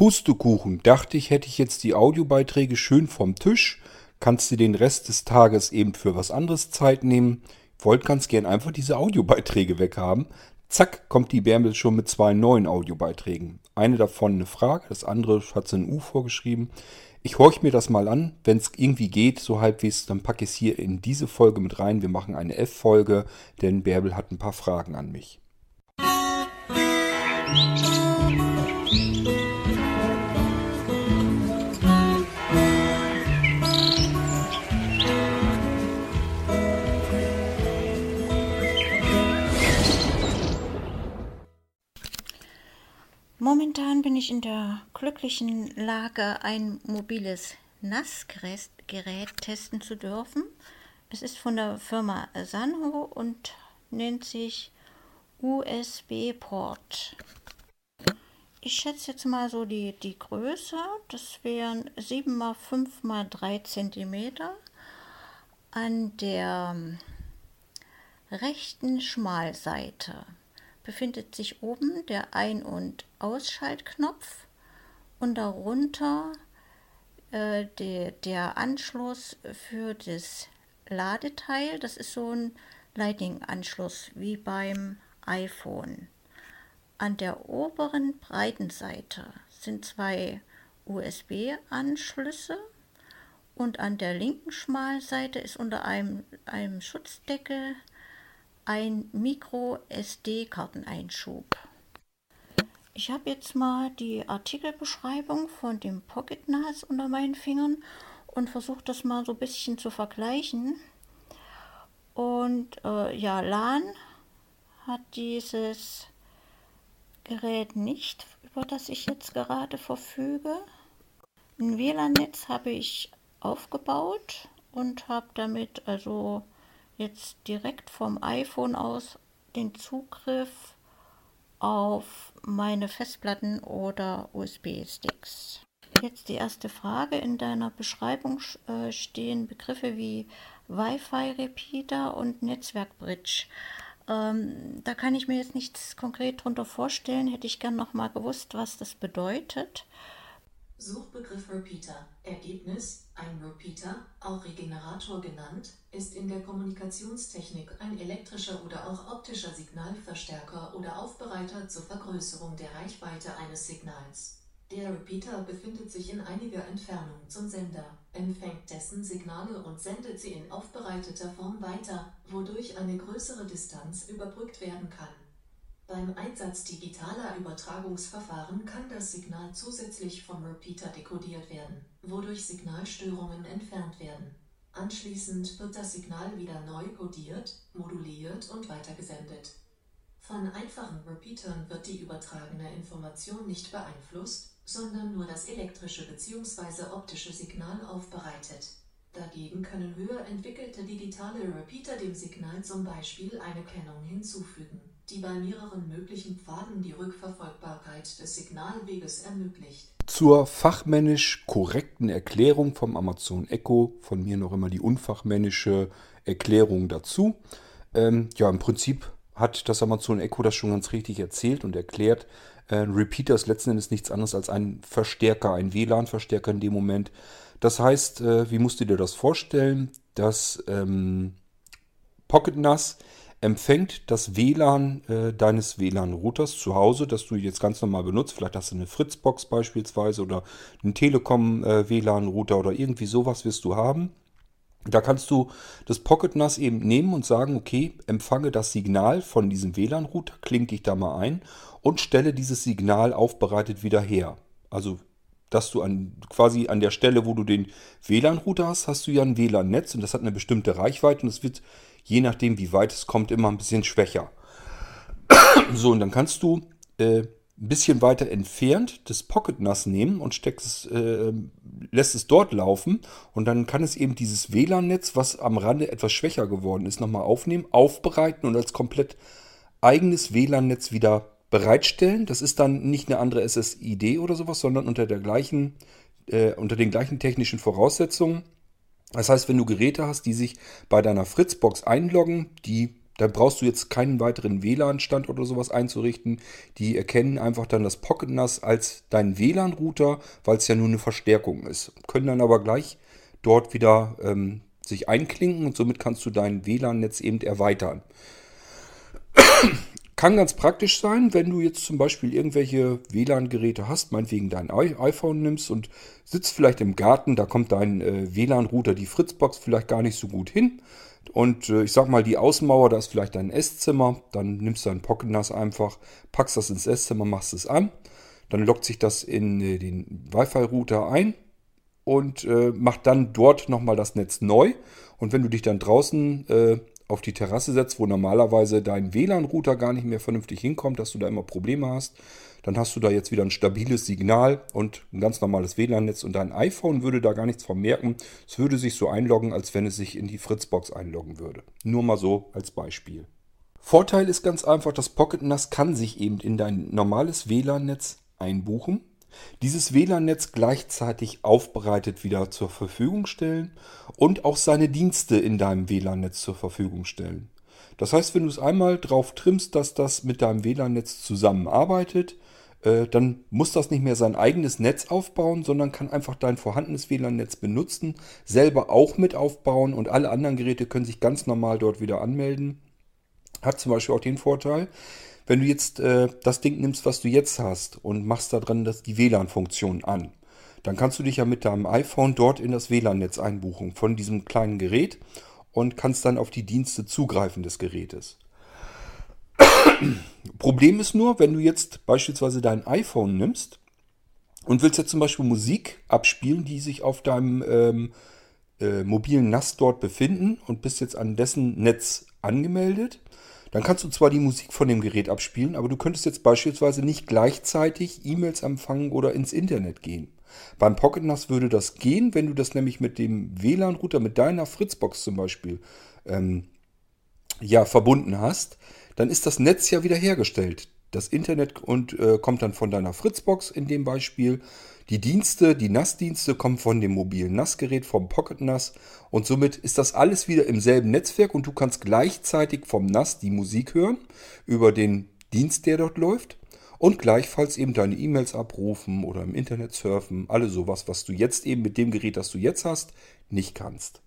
Pustekuchen, dachte ich, hätte ich jetzt die Audiobeiträge schön vom Tisch. Kannst du den Rest des Tages eben für was anderes Zeit nehmen. Wollt ganz gern einfach diese Audiobeiträge weghaben. Zack, kommt die Bärmel schon mit zwei neuen Audiobeiträgen. Eine davon eine Frage, das andere hat sie ein U vorgeschrieben. Ich horche mir das mal an. Wenn es irgendwie geht, so halbwegs, dann packe ich es hier in diese Folge mit rein. Wir machen eine F-Folge, denn Bärbel hat ein paar Fragen an mich. Momentan bin ich in der glücklichen Lage, ein mobiles NAS-Gerät testen zu dürfen. Es ist von der Firma Sanho und nennt sich USB-Port. Ich schätze jetzt mal so die, die Größe. Das wären 7 x 5 x 3 cm. An der rechten Schmalseite befindet sich oben der Ein- und Ausschaltknopf und darunter äh, de, der Anschluss für das Ladeteil. Das ist so ein Lightning-Anschluss wie beim iPhone. An der oberen breiten Seite sind zwei USB-Anschlüsse und an der linken Schmalseite ist unter einem, einem Schutzdeckel ein Micro-SD-Karteneinschub. Ich habe jetzt mal die Artikelbeschreibung von dem Pocket NAS unter meinen Fingern und versuche das mal so ein bisschen zu vergleichen. Und äh, ja, LAN hat dieses Gerät nicht, über das ich jetzt gerade verfüge. Ein WLAN-Netz habe ich aufgebaut und habe damit also jetzt direkt vom iPhone aus den Zugriff auf meine Festplatten oder USB-Sticks. Jetzt die erste Frage. In deiner Beschreibung äh, stehen Begriffe wie Wi-Fi-Repeater und Netzwerkbridge. Ähm, da kann ich mir jetzt nichts konkret darunter vorstellen. Hätte ich gern noch mal gewusst, was das bedeutet. Suchbegriff Repeater. Ergebnis, ein Repeater, auch Regenerator genannt, ist in der Kommunikationstechnik ein elektrischer oder auch optischer Signalverstärker oder Aufbereiter zur Vergrößerung der Reichweite eines Signals. Der Repeater befindet sich in einiger Entfernung zum Sender, empfängt dessen Signale und sendet sie in aufbereiteter Form weiter, wodurch eine größere Distanz überbrückt werden kann. Beim Einsatz digitaler Übertragungsverfahren kann das Signal zusätzlich vom Repeater dekodiert werden, wodurch Signalstörungen entfernt werden. Anschließend wird das Signal wieder neu kodiert, moduliert und weitergesendet. Von einfachen Repeatern wird die übertragene Information nicht beeinflusst, sondern nur das elektrische bzw. optische Signal aufbereitet. Dagegen können höher entwickelte digitale Repeater dem Signal zum Beispiel eine Kennung hinzufügen die bei mehreren möglichen Pfaden die Rückverfolgbarkeit des Signalweges ermöglicht. Zur fachmännisch korrekten Erklärung vom Amazon Echo, von mir noch immer die unfachmännische Erklärung dazu. Ähm, ja, im Prinzip hat das Amazon Echo das schon ganz richtig erzählt und erklärt. Äh, ein Repeater ist letzten Endes nichts anderes als ein Verstärker, ein WLAN-Verstärker in dem Moment. Das heißt, äh, wie musst du dir das vorstellen? Das ähm, Pocket NAS empfängt das WLAN äh, deines WLAN-Routers zu Hause, das du jetzt ganz normal benutzt. Vielleicht hast du eine Fritzbox beispielsweise oder einen Telekom-WLAN-Router äh, oder irgendwie sowas wirst du haben. Da kannst du das Pocket NAS eben nehmen und sagen, okay, empfange das Signal von diesem WLAN-Router, kling dich da mal ein und stelle dieses Signal aufbereitet wieder her. Also dass du an, quasi an der Stelle, wo du den WLAN-Router hast, hast du ja ein WLAN-Netz und das hat eine bestimmte Reichweite und es wird je nachdem, wie weit es kommt, immer ein bisschen schwächer. so, und dann kannst du äh, ein bisschen weiter entfernt das Pocket NAS nehmen und steckst es, äh, lässt es dort laufen und dann kann es eben dieses WLAN-Netz, was am Rande etwas schwächer geworden ist, nochmal aufnehmen, aufbereiten und als komplett eigenes WLAN-Netz wieder bereitstellen. Das ist dann nicht eine andere SSID oder sowas, sondern unter der gleichen, äh, unter den gleichen technischen Voraussetzungen. Das heißt, wenn du Geräte hast, die sich bei deiner Fritzbox einloggen, die Da brauchst du jetzt keinen weiteren WLAN-Stand oder sowas einzurichten. Die erkennen einfach dann das Pocket NAS als deinen WLAN-Router, weil es ja nur eine Verstärkung ist. Können dann aber gleich dort wieder ähm, sich einklinken und somit kannst du dein WLAN-Netz eben erweitern. Kann ganz praktisch sein, wenn du jetzt zum Beispiel irgendwelche WLAN-Geräte hast, meinetwegen dein iPhone nimmst und sitzt vielleicht im Garten, da kommt dein äh, WLAN-Router, die Fritzbox, vielleicht gar nicht so gut hin. Und äh, ich sag mal, die Außenmauer, da ist vielleicht dein Esszimmer, dann nimmst du dein Pocket NAS einfach, packst das ins Esszimmer, machst es an, dann lockt sich das in äh, den Wi-Fi-Router ein und äh, macht dann dort nochmal das Netz neu. Und wenn du dich dann draußen äh, auf die Terrasse setzt, wo normalerweise dein WLAN-Router gar nicht mehr vernünftig hinkommt, dass du da immer Probleme hast, dann hast du da jetzt wieder ein stabiles Signal und ein ganz normales WLAN-Netz und dein iPhone würde da gar nichts vermerken. Es würde sich so einloggen, als wenn es sich in die Fritzbox einloggen würde. Nur mal so als Beispiel. Vorteil ist ganz einfach, das Pocket NAS kann sich eben in dein normales WLAN-Netz einbuchen dieses WLAN-Netz gleichzeitig aufbereitet wieder zur Verfügung stellen und auch seine Dienste in deinem WLAN-Netz zur Verfügung stellen. Das heißt, wenn du es einmal drauf trimmst, dass das mit deinem WLAN-Netz zusammenarbeitet, äh, dann muss das nicht mehr sein eigenes Netz aufbauen, sondern kann einfach dein vorhandenes WLAN-Netz benutzen, selber auch mit aufbauen und alle anderen Geräte können sich ganz normal dort wieder anmelden. Hat zum Beispiel auch den Vorteil, wenn du jetzt äh, das Ding nimmst, was du jetzt hast und machst da dran das, die WLAN-Funktion an, dann kannst du dich ja mit deinem iPhone dort in das WLAN-Netz einbuchen von diesem kleinen Gerät und kannst dann auf die Dienste zugreifen des Gerätes. Problem ist nur, wenn du jetzt beispielsweise dein iPhone nimmst und willst jetzt zum Beispiel Musik abspielen, die sich auf deinem ähm, äh, mobilen NAS dort befinden und bist jetzt an dessen Netz angemeldet, dann kannst du zwar die Musik von dem Gerät abspielen, aber du könntest jetzt beispielsweise nicht gleichzeitig E-Mails empfangen oder ins Internet gehen. Beim Pocket NAS würde das gehen, wenn du das nämlich mit dem WLAN-Router, mit deiner Fritzbox zum Beispiel, ähm, ja, verbunden hast, dann ist das Netz ja wiederhergestellt. Das Internet und, äh, kommt dann von deiner Fritzbox in dem Beispiel. Die Dienste, die NAS-Dienste kommen von dem mobilen NAS-Gerät, vom Pocket NAS und somit ist das alles wieder im selben Netzwerk und du kannst gleichzeitig vom NAS die Musik hören über den Dienst, der dort läuft und gleichfalls eben deine E-Mails abrufen oder im Internet surfen, alles sowas, was du jetzt eben mit dem Gerät, das du jetzt hast, nicht kannst.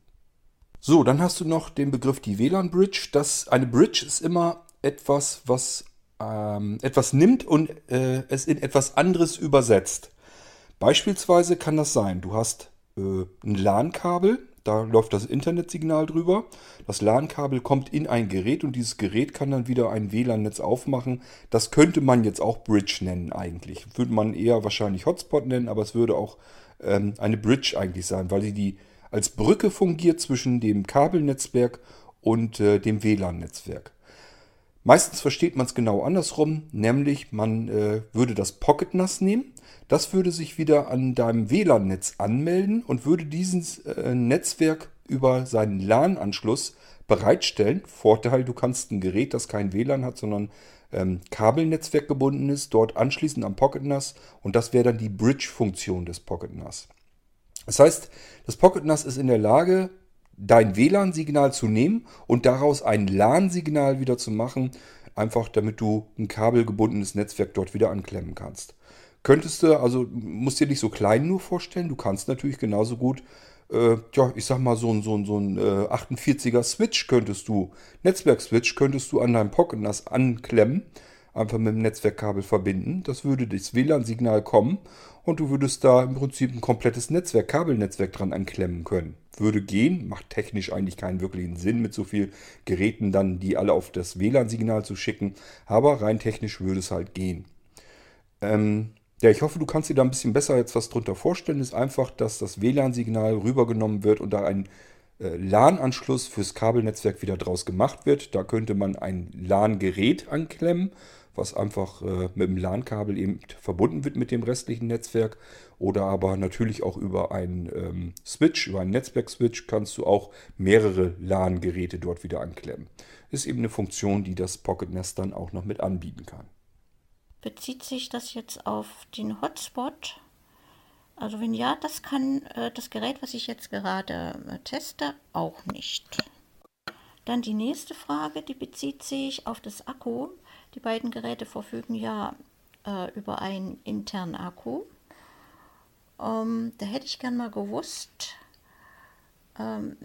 So, dann hast du noch den Begriff die WLAN-Bridge. eine Bridge ist immer etwas, was ähm, etwas nimmt und äh, es in etwas anderes übersetzt. Beispielsweise kann das sein, du hast äh, ein LAN-Kabel, da läuft das Internetsignal drüber. Das LAN-Kabel kommt in ein Gerät und dieses Gerät kann dann wieder ein WLAN-Netz aufmachen. Das könnte man jetzt auch Bridge nennen eigentlich. Würde man eher wahrscheinlich Hotspot nennen, aber es würde auch ähm, eine Bridge eigentlich sein, weil sie die als Brücke fungiert zwischen dem Kabelnetzwerk und äh, dem WLAN-Netzwerk. Meistens versteht man es genau andersrum, nämlich man äh, würde das Pocket NAS nehmen das würde sich wieder an deinem WLAN-Netz anmelden und würde dieses äh, Netzwerk über seinen LAN-Anschluss bereitstellen. Vorteil, du kannst ein Gerät, das kein WLAN hat, sondern ähm, Kabelnetzwerk gebunden ist, dort anschließen am Pocket NAS und das wäre dann die Bridge-Funktion des Pocket NAS. Das heißt, das Pocket NAS ist in der Lage, dein WLAN-Signal zu nehmen und daraus ein LAN-Signal wieder zu machen, einfach damit du ein kabelgebundenes Netzwerk dort wieder anklemmen kannst könntest du, also musst dir nicht so klein nur vorstellen, du kannst natürlich genauso gut, äh, ja, ich sag mal, so ein, so ein, so ein äh, 48er Switch könntest du, Netzwerk-Switch könntest du an deinem Pocket NAS anklemmen, einfach mit dem Netzwerkkabel verbinden. Das würde das WLAN-Signal kommen und du würdest da im Prinzip ein komplettes Netzwerk, Kabelnetzwerk dran anklemmen können. Würde gehen, macht technisch eigentlich keinen wirklichen Sinn, mit so vielen Geräten dann die alle auf das WLAN-Signal zu schicken, aber rein technisch würde es halt gehen. Ähm, ja, ich hoffe, du kannst dir da ein bisschen besser jetzt was drunter vorstellen. Ist einfach, dass das WLAN-Signal rübergenommen wird und da ein äh, LAN-Anschluss fürs Kabelnetzwerk wieder draus gemacht wird. Da könnte man ein LAN-Gerät anklemmen, was einfach äh, mit dem LAN-Kabel eben verbunden wird mit dem restlichen Netzwerk. Oder aber natürlich auch über einen ähm, Switch, über einen Netzwerk-Switch kannst du auch mehrere LAN-Geräte dort wieder anklemmen. Ist eben eine Funktion, die das Pocket Nest dann auch noch mit anbieten kann. Bezieht sich das jetzt auf den Hotspot? Also wenn ja, das kann äh, das Gerät, was ich jetzt gerade äh, teste, auch nicht. Dann die nächste Frage, die bezieht sich auf das Akku. Die beiden Geräte verfügen ja äh, über einen internen Akku. Ähm, da hätte ich gern mal gewusst, ähm,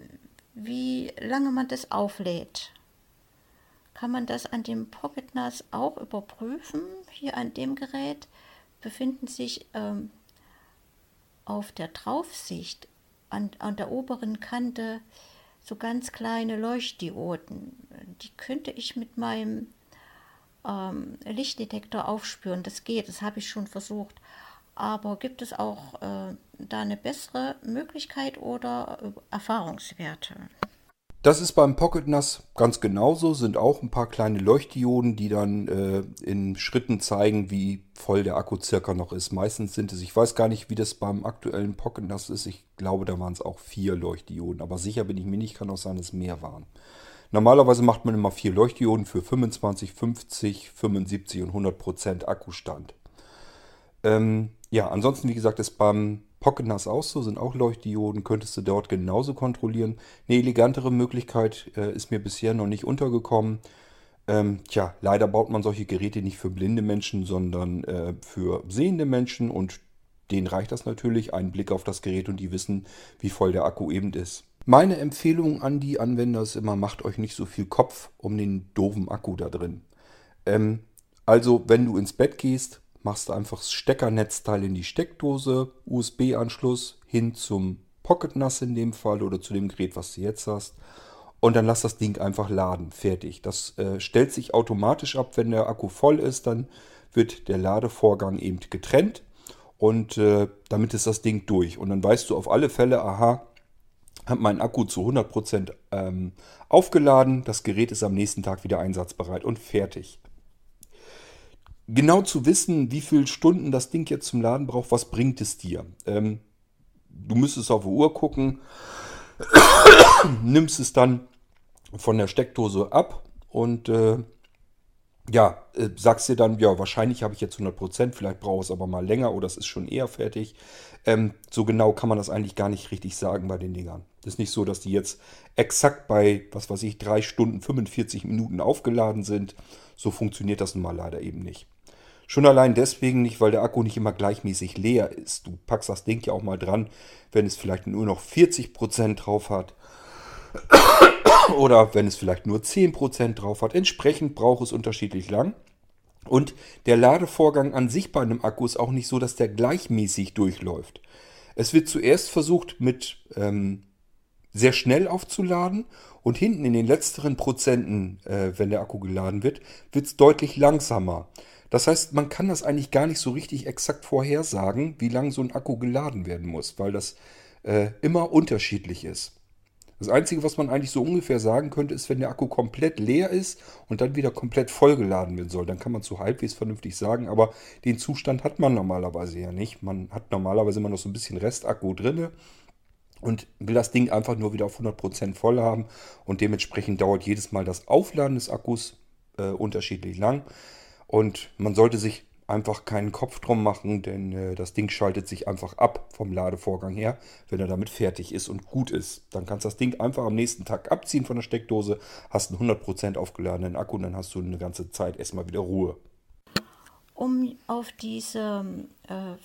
wie lange man das auflädt. Kann man das an dem Pocket NAS auch überprüfen? Hier an dem Gerät befinden sich ähm, auf der Draufsicht an, an der oberen Kante so ganz kleine Leuchtdioden. Die könnte ich mit meinem ähm, Lichtdetektor aufspüren. Das geht, das habe ich schon versucht. Aber gibt es auch äh, da eine bessere Möglichkeit oder äh, Erfahrungswerte? Das ist beim Pocket NAS ganz genauso, sind auch ein paar kleine Leuchtdioden, die dann äh, in Schritten zeigen, wie voll der Akku circa noch ist. Meistens sind es, ich weiß gar nicht, wie das beim aktuellen Pocket NAS ist, ich glaube, da waren es auch vier Leuchtdioden, aber sicher bin ich mir nicht, kann auch sein, dass es mehr waren. Normalerweise macht man immer vier Leuchtdioden für 25, 50, 75 und 100 Prozent Akkustand. Ähm, ja, ansonsten, wie gesagt, ist beim Pocket NAS auch so, sind auch Leuchtdioden, könntest du dort genauso kontrollieren. Eine elegantere Möglichkeit äh, ist mir bisher noch nicht untergekommen. Ähm, tja, leider baut man solche Geräte nicht für blinde Menschen, sondern äh, für sehende Menschen und denen reicht das natürlich, ein Blick auf das Gerät und die wissen, wie voll der Akku eben ist. Meine Empfehlung an die Anwender ist immer, macht euch nicht so viel Kopf um den doofen Akku da drin. Ähm, also, wenn du ins Bett gehst, machst du einfach das Steckernetzteil in die Steckdose, USB-Anschluss hin zum Pocket NAS in dem Fall oder zu dem Gerät, was du jetzt hast. Und dann lass das Ding einfach laden. Fertig. Das äh, stellt sich automatisch ab, wenn der Akku voll ist. Dann wird der Ladevorgang eben getrennt. Und äh, damit ist das Ding durch. Und dann weißt du auf alle Fälle, aha, hat mein Akku zu 100% ähm, aufgeladen. Das Gerät ist am nächsten Tag wieder einsatzbereit und fertig genau zu wissen, wie viele Stunden das Ding jetzt zum Laden braucht, was bringt es dir? Ähm, du müsstest auf die Uhr gucken, nimmst es dann von der Steckdose ab und äh, ja, äh, sagst dir dann, ja, wahrscheinlich habe ich jetzt 100%, vielleicht brauche es aber mal länger oder es ist schon eher fertig. Ähm, so genau kann man das eigentlich gar nicht richtig sagen bei den Dingern. Das ist nicht so, dass die jetzt exakt bei, was weiß ich, 3 Stunden 45 Minuten aufgeladen sind. So funktioniert das nun mal leider eben nicht. Schon allein deswegen nicht, weil der Akku nicht immer gleichmäßig leer ist. Du packst das Ding ja auch mal dran, wenn es vielleicht nur noch 40% drauf hat. Oder wenn es vielleicht nur 10% drauf hat. Entsprechend braucht es unterschiedlich lang. Und der Ladevorgang an sich bei einem Akku ist auch nicht so, dass der gleichmäßig durchläuft. Es wird zuerst versucht mit ähm, sehr schnell aufzuladen und hinten in den letzteren Prozenten, äh, wenn der Akku geladen wird, wird es deutlich langsamer. Das heißt, man kann das eigentlich gar nicht so richtig exakt vorhersagen, wie lange so ein Akku geladen werden muss, weil das äh, immer unterschiedlich ist. Das Einzige, was man eigentlich so ungefähr sagen könnte, ist, wenn der Akku komplett leer ist und dann wieder komplett vollgeladen werden soll. Dann kann man so halbwegs vernünftig sagen, aber den Zustand hat man normalerweise ja nicht. Man hat normalerweise immer noch so ein bisschen Restakku drin und will das Ding einfach nur wieder auf 100% voll haben und dementsprechend dauert jedes Mal das Aufladen des Akkus äh, unterschiedlich lang. Und man sollte sich einfach keinen Kopf drum machen, denn äh, das Ding schaltet sich einfach ab vom Ladevorgang her, wenn er damit fertig ist und gut ist. Dann kannst du das Ding einfach am nächsten Tag abziehen von der Steckdose, hast einen 100% aufgeladenen Akku und dann hast du eine ganze Zeit erstmal wieder Ruhe. Um auf diese äh,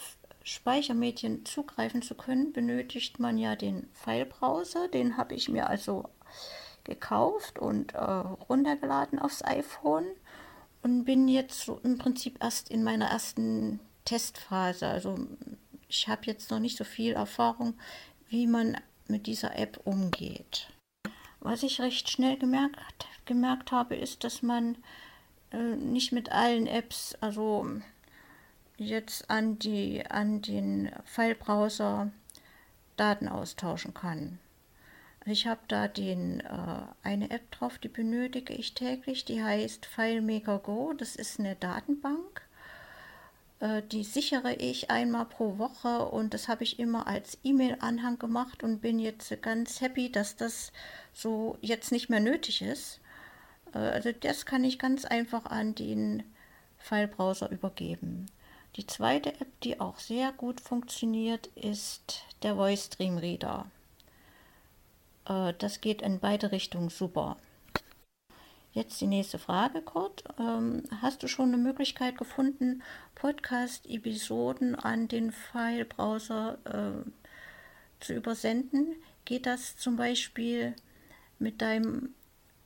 Speichermedien zugreifen zu können, benötigt man ja den File-Browser. Den habe ich mir also gekauft und äh, runtergeladen aufs iPhone und bin jetzt so im Prinzip erst in meiner ersten Testphase. Also ich habe jetzt noch nicht so viel Erfahrung, wie man mit dieser App umgeht. Was ich recht schnell gemerkt, gemerkt habe, ist, dass man äh, nicht mit allen Apps, also jetzt an, die, an den File-Browser Daten austauschen kann. Ich habe da den, äh, eine App drauf, die benötige ich täglich, die heißt FileMaker Go. Das ist eine Datenbank. Äh, die sichere ich einmal pro Woche und das habe ich immer als E-Mail-Anhang gemacht und bin jetzt ganz happy, dass das so jetzt nicht mehr nötig ist. Äh, also das kann ich ganz einfach an den File-Browser übergeben. Die zweite App, die auch sehr gut funktioniert, ist der Voice Stream Reader. Äh, das geht in beide Richtungen super. Jetzt die nächste Frage, Kurt. Ähm, hast du schon eine Möglichkeit gefunden, Podcast-Episoden an den File-Browser äh, zu übersenden? Geht das zum Beispiel mit deinem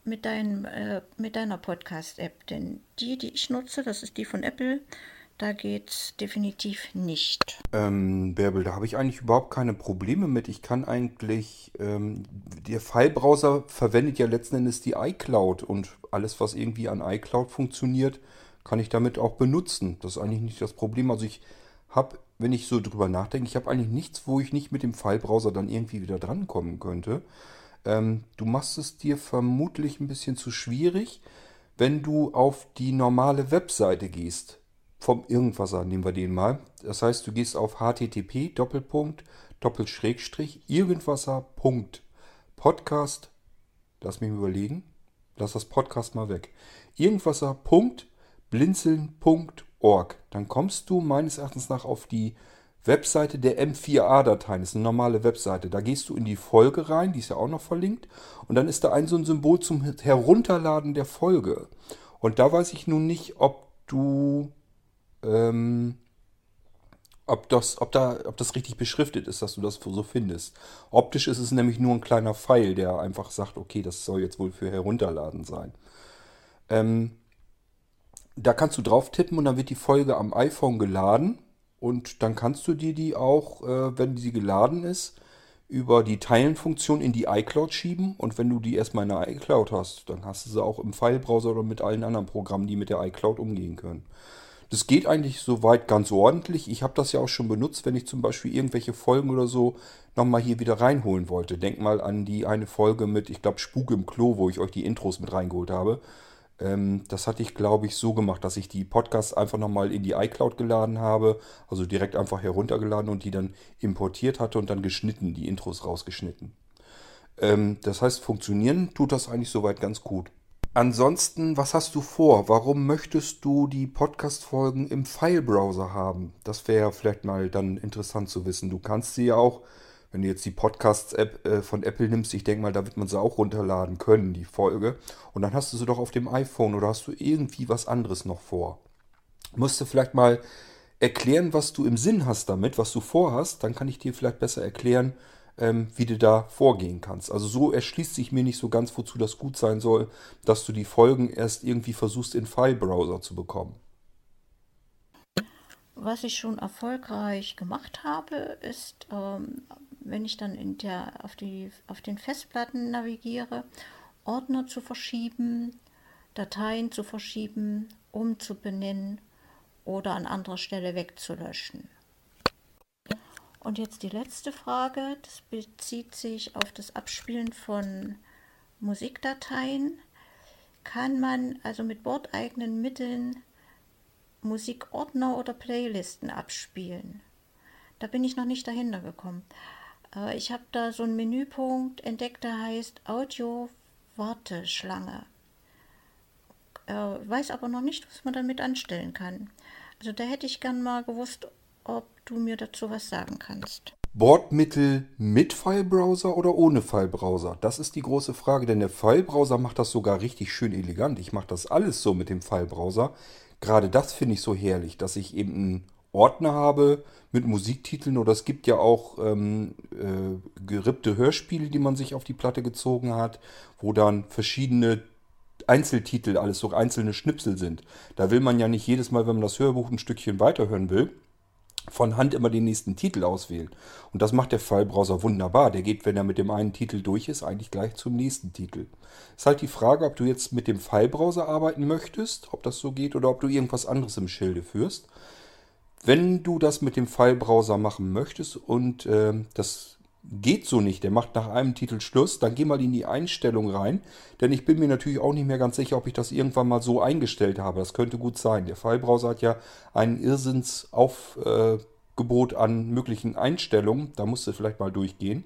mit, deinem, äh, mit deiner Podcast-App? Denn die, die ich nutze, das ist die von Apple, da geht es definitiv nicht. Ähm, Bärbel, da habe ich eigentlich überhaupt keine Probleme mit. Ich kann eigentlich, ähm, der File-Browser verwendet ja letzten Endes die iCloud und alles, was irgendwie an iCloud funktioniert, kann ich damit auch benutzen. Das ist eigentlich nicht das Problem. Also ich habe, wenn ich so drüber nachdenke, ich habe eigentlich nichts, wo ich nicht mit dem File-Browser dann irgendwie wieder drankommen könnte. Ähm, du machst es dir vermutlich ein bisschen zu schwierig, wenn du auf die normale Webseite gehst vom Irgendwasser, nehmen wir den mal. Das heißt, du gehst auf http Doppelpunkt Doppelschrägstrich Irgendwasser.podcast. Lass mich überlegen. Lass das Podcast mal weg. Irgendwasser.blinzeln.org. Dann kommst du meines Erachtens nach auf die Webseite der M4A-Dateien. Das ist eine normale Webseite. Da gehst du in die Folge rein, die ist ja auch noch verlinkt. Und dann ist da ein so ein Symbol zum Herunterladen der Folge. Und da weiß ich nun nicht, ob du ähm, ob das, ob, da, ob das richtig beschriftet ist, dass du das so findest. Optisch ist es nämlich nur ein kleiner Pfeil, der einfach sagt, okay, das soll jetzt wohl für herunterladen sein. Ähm, da kannst du drauf tippen und dann wird die Folge am iPhone geladen und dann kannst du dir die auch, äh, wenn sie geladen ist, über die Teilen-Funktion in die iCloud schieben und wenn du die erstmal in der iCloud hast, dann hast du sie auch im File-Browser oder mit allen anderen Programmen, die mit der iCloud umgehen können. Das geht eigentlich soweit ganz ordentlich. Ich habe das ja auch schon benutzt, wenn ich zum Beispiel irgendwelche Folgen oder so nochmal hier wieder reinholen wollte. Denk mal an die eine Folge mit, ich glaube, Spuk im Klo, wo ich euch die Intros mit reingeholt habe. Ähm, das hatte ich, glaube ich, so gemacht, dass ich die Podcasts einfach nochmal in die iCloud geladen habe. Also direkt einfach heruntergeladen und die dann importiert hatte und dann geschnitten, die Intros rausgeschnitten. Ähm, das heißt, funktionieren tut das eigentlich soweit ganz gut. Ansonsten, was hast du vor? Warum möchtest du die Podcast-Folgen im File-Browser haben? Das wäre vielleicht mal dann interessant zu wissen. Du kannst sie ja auch, wenn du jetzt die Podcasts-App äh, von Apple nimmst, ich denke mal, da wird man sie auch runterladen können, die Folge. Und dann hast du sie doch auf dem iPhone oder hast du irgendwie was anderes noch vor? Musst du vielleicht mal erklären, was du im Sinn hast damit, was du vorhast, dann kann ich dir vielleicht besser erklären, ähm, wie du da vorgehen kannst. Also so erschließt sich mir nicht so ganz, wozu das gut sein soll, dass du die Folgen erst irgendwie versuchst in File-Browser zu bekommen. Was ich schon erfolgreich gemacht habe, ist, ähm, wenn ich dann der, auf, die, auf den Festplatten navigiere, Ordner zu verschieben, Dateien zu verschieben, umzubenennen oder an anderer Stelle wegzulöschen. Und jetzt die letzte Frage, das bezieht sich auf das Abspielen von Musikdateien. Kann man also mit bordeigenen Mitteln Musikordner oder Playlisten abspielen? Da bin ich noch nicht dahinter gekommen. Äh, ich habe da so einen Menüpunkt entdeckt, der heißt Audio-Warteschlange. Äh, weiß aber noch nicht, was man damit anstellen kann. Also da hätte ich gern mal gewusst, ob du mir dazu was sagen kannst. Bordmittel mit File-Browser oder ohne File-Browser? Das ist die große Frage, denn der File-Browser macht das sogar richtig schön elegant. Ich mache das alles so mit dem File-Browser. Gerade das finde ich so herrlich, dass ich eben einen Ordner habe mit Musiktiteln oder es gibt ja auch ähm, äh, gerippte Hörspiele, die man sich auf die Platte gezogen hat, wo dann verschiedene Einzeltitel, alles so einzelne Schnipsel sind. Da will man ja nicht jedes Mal, wenn man das Hörbuch ein Stückchen weiterhören will, von Hand immer den nächsten Titel auswählen. Und das macht der File-Browser wunderbar. Der geht, wenn er mit dem einen Titel durch ist, eigentlich gleich zum nächsten Titel. Ist halt die Frage, ob du jetzt mit dem File-Browser arbeiten möchtest, ob das so geht, oder ob du irgendwas anderes im Schilde führst. Wenn du das mit dem File-Browser machen möchtest und äh, das geht so nicht, der macht nach einem Titel Schluss, dann geh mal in die Einstellung rein, denn ich bin mir natürlich auch nicht mehr ganz sicher, ob ich das irgendwann mal so eingestellt habe. Das könnte gut sein. Der File-Browser hat ja ein Irrsinnsaufgebot an möglichen Einstellungen, da musst du vielleicht mal durchgehen.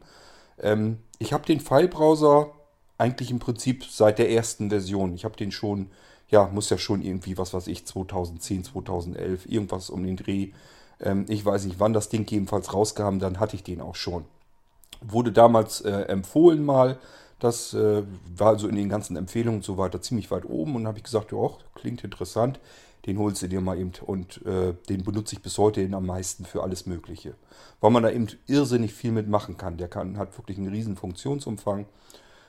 Ähm, ich habe den File-Browser eigentlich im Prinzip seit der ersten Version. Ich habe den schon, ja, muss ja schon irgendwie, was weiß ich, 2010, 2011, irgendwas um den Dreh. Ähm, ich weiß nicht, wann das Ding jedenfalls rauskam, dann hatte ich den auch schon. Wurde damals äh, empfohlen mal, Das äh, war also in den ganzen Empfehlungen und so weiter ziemlich weit oben und habe ich gesagt, ja, klingt interessant, den holst du dir mal eben und äh, den benutze ich bis heute am meisten für alles Mögliche. Weil man da eben irrsinnig viel mitmachen kann. Der kann, hat wirklich einen riesen Funktionsumfang.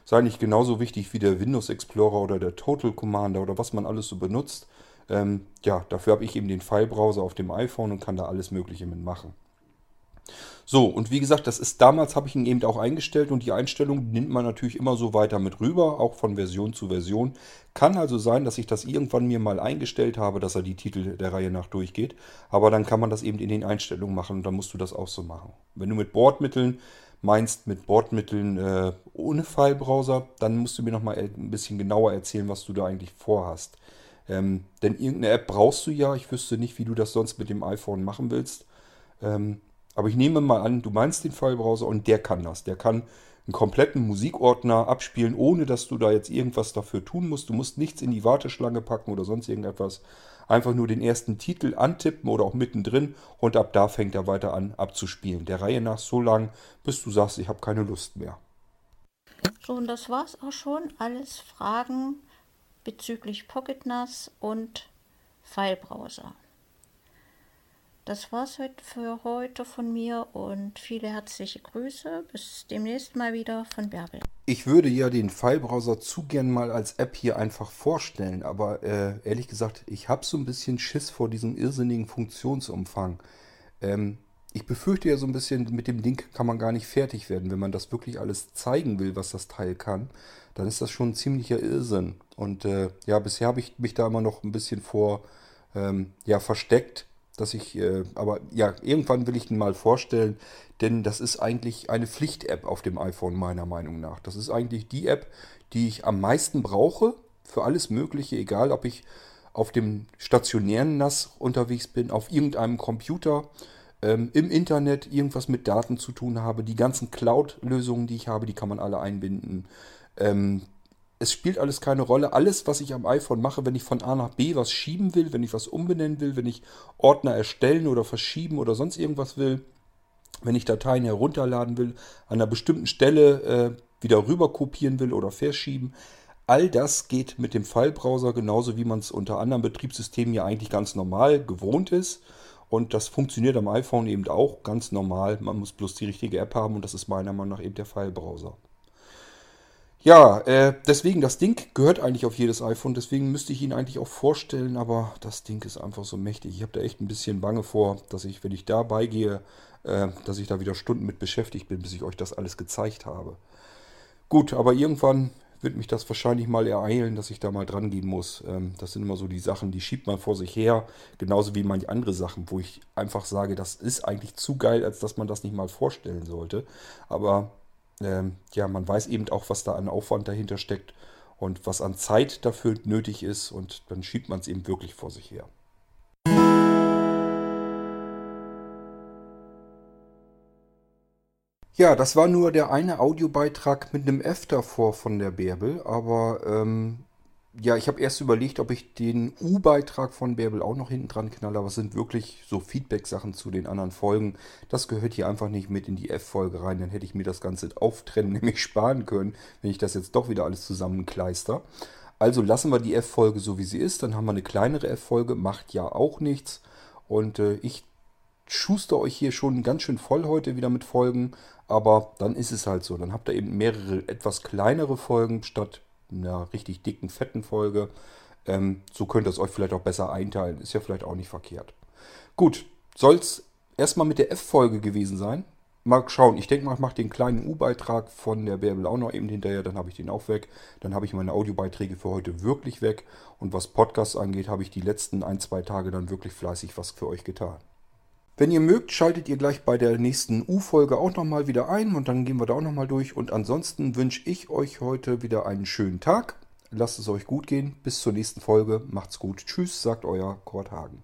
Ist eigentlich genauso wichtig wie der Windows Explorer oder der Total Commander oder was man alles so benutzt. Ähm, ja, dafür habe ich eben den File-Browser auf dem iPhone und kann da alles Mögliche mitmachen. So, und wie gesagt, das ist damals, habe ich ihn eben auch eingestellt und die Einstellung nimmt man natürlich immer so weiter mit rüber, auch von Version zu Version. Kann also sein, dass ich das irgendwann mir mal eingestellt habe, dass er die Titel der Reihe nach durchgeht. Aber dann kann man das eben in den Einstellungen machen und dann musst du das auch so machen. Wenn du mit Bordmitteln meinst, mit Bordmitteln äh, ohne File-Browser, dann musst du mir nochmal ein bisschen genauer erzählen, was du da eigentlich vorhast. Ähm, denn irgendeine App brauchst du ja. Ich wüsste nicht, wie du das sonst mit dem iPhone machen willst. Ähm, aber ich nehme mal an, du meinst den File-Browser und der kann das. Der kann einen kompletten Musikordner abspielen, ohne dass du da jetzt irgendwas dafür tun musst. Du musst nichts in die Warteschlange packen oder sonst irgendetwas. Einfach nur den ersten Titel antippen oder auch mittendrin und ab da fängt er weiter an abzuspielen. Der Reihe nach so lang, bis du sagst, ich habe keine Lust mehr. So, und das war's auch schon. Alles Fragen bezüglich Pocket NAS und File-Browser. Das war's heute für heute von mir und viele herzliche Grüße. Bis demnächst mal wieder von Bärbel. Ich würde ja den File-Browser zu gern mal als App hier einfach vorstellen, aber äh, ehrlich gesagt, ich habe so ein bisschen Schiss vor diesem irrsinnigen Funktionsumfang. Ähm, ich befürchte ja so ein bisschen, mit dem Ding kann man gar nicht fertig werden. Wenn man das wirklich alles zeigen will, was das Teil kann, dann ist das schon ein ziemlicher Irrsinn. Und äh, ja, bisher habe ich mich da immer noch ein bisschen vor ähm, ja, versteckt dass ich, äh, aber ja, irgendwann will ich ihn mal vorstellen, denn das ist eigentlich eine Pflicht-App auf dem iPhone meiner Meinung nach. Das ist eigentlich die App, die ich am meisten brauche für alles Mögliche, egal ob ich auf dem stationären NAS unterwegs bin, auf irgendeinem Computer, ähm, im Internet irgendwas mit Daten zu tun habe. Die ganzen Cloud-Lösungen, die ich habe, die kann man alle einbinden. Ähm, es spielt alles keine Rolle. Alles, was ich am iPhone mache, wenn ich von A nach B was schieben will, wenn ich was umbenennen will, wenn ich Ordner erstellen oder verschieben oder sonst irgendwas will, wenn ich Dateien herunterladen will, an einer bestimmten Stelle äh, wieder rüber kopieren will oder verschieben, all das geht mit dem File-Browser genauso, wie man es unter anderen Betriebssystemen ja eigentlich ganz normal gewohnt ist. Und das funktioniert am iPhone eben auch ganz normal. Man muss bloß die richtige App haben und das ist meiner Meinung nach eben der File-Browser. Ja, äh, deswegen, das Ding gehört eigentlich auf jedes iPhone, deswegen müsste ich ihn eigentlich auch vorstellen, aber das Ding ist einfach so mächtig. Ich habe da echt ein bisschen Bange vor, dass ich, wenn ich da beigehe, äh, dass ich da wieder Stunden mit beschäftigt bin, bis ich euch das alles gezeigt habe. Gut, aber irgendwann wird mich das wahrscheinlich mal ereilen, dass ich da mal dran gehen muss. Ähm, das sind immer so die Sachen, die schiebt man vor sich her, genauso wie manche andere Sachen, wo ich einfach sage, das ist eigentlich zu geil, als dass man das nicht mal vorstellen sollte. Aber ähm, ja, man weiß eben auch, was da an Aufwand dahinter steckt und was an Zeit dafür nötig ist und dann schiebt man es eben wirklich vor sich her. Ja, das war nur der eine Audiobeitrag mit einem F davor von der Bärbel, aber ähm, ja, ich habe erst überlegt, ob ich den U-Beitrag von Bärbel auch noch hinten dran knalle, aber es sind wirklich so Feedback-Sachen zu den anderen Folgen. Das gehört hier einfach nicht mit in die F-Folge rein. Dann hätte ich mir das Ganze auftrennen, nämlich sparen können, wenn ich das jetzt doch wieder alles zusammenkleister. Also lassen wir die F-Folge so wie sie ist. Dann haben wir eine kleinere F-Folge, macht ja auch nichts. Und äh, ich schuster euch hier schon ganz schön voll heute wieder mit Folgen. Aber dann ist es halt so. Dann habt ihr eben mehrere etwas kleinere Folgen statt einer richtig dicken, fetten Folge. Ähm, so könnt ihr es euch vielleicht auch besser einteilen. Ist ja vielleicht auch nicht verkehrt. Gut, soll es erstmal mit der F-Folge gewesen sein. Mal schauen, ich denke mal, ich mache den kleinen U-Beitrag von der Bärbel auch noch eben hinterher, dann habe ich den auch weg. Dann habe ich meine Audiobeiträge für heute wirklich weg. Und was Podcasts angeht, habe ich die letzten ein, zwei Tage dann wirklich fleißig was für euch getan. Wenn ihr mögt, schaltet ihr gleich bei der nächsten U-Folge auch nochmal wieder ein und dann gehen wir da auch nochmal durch. Und ansonsten wünsche ich euch heute wieder einen schönen Tag. Lasst es euch gut gehen. Bis zur nächsten Folge. Macht's gut. Tschüss, sagt euer Kurt Hagen.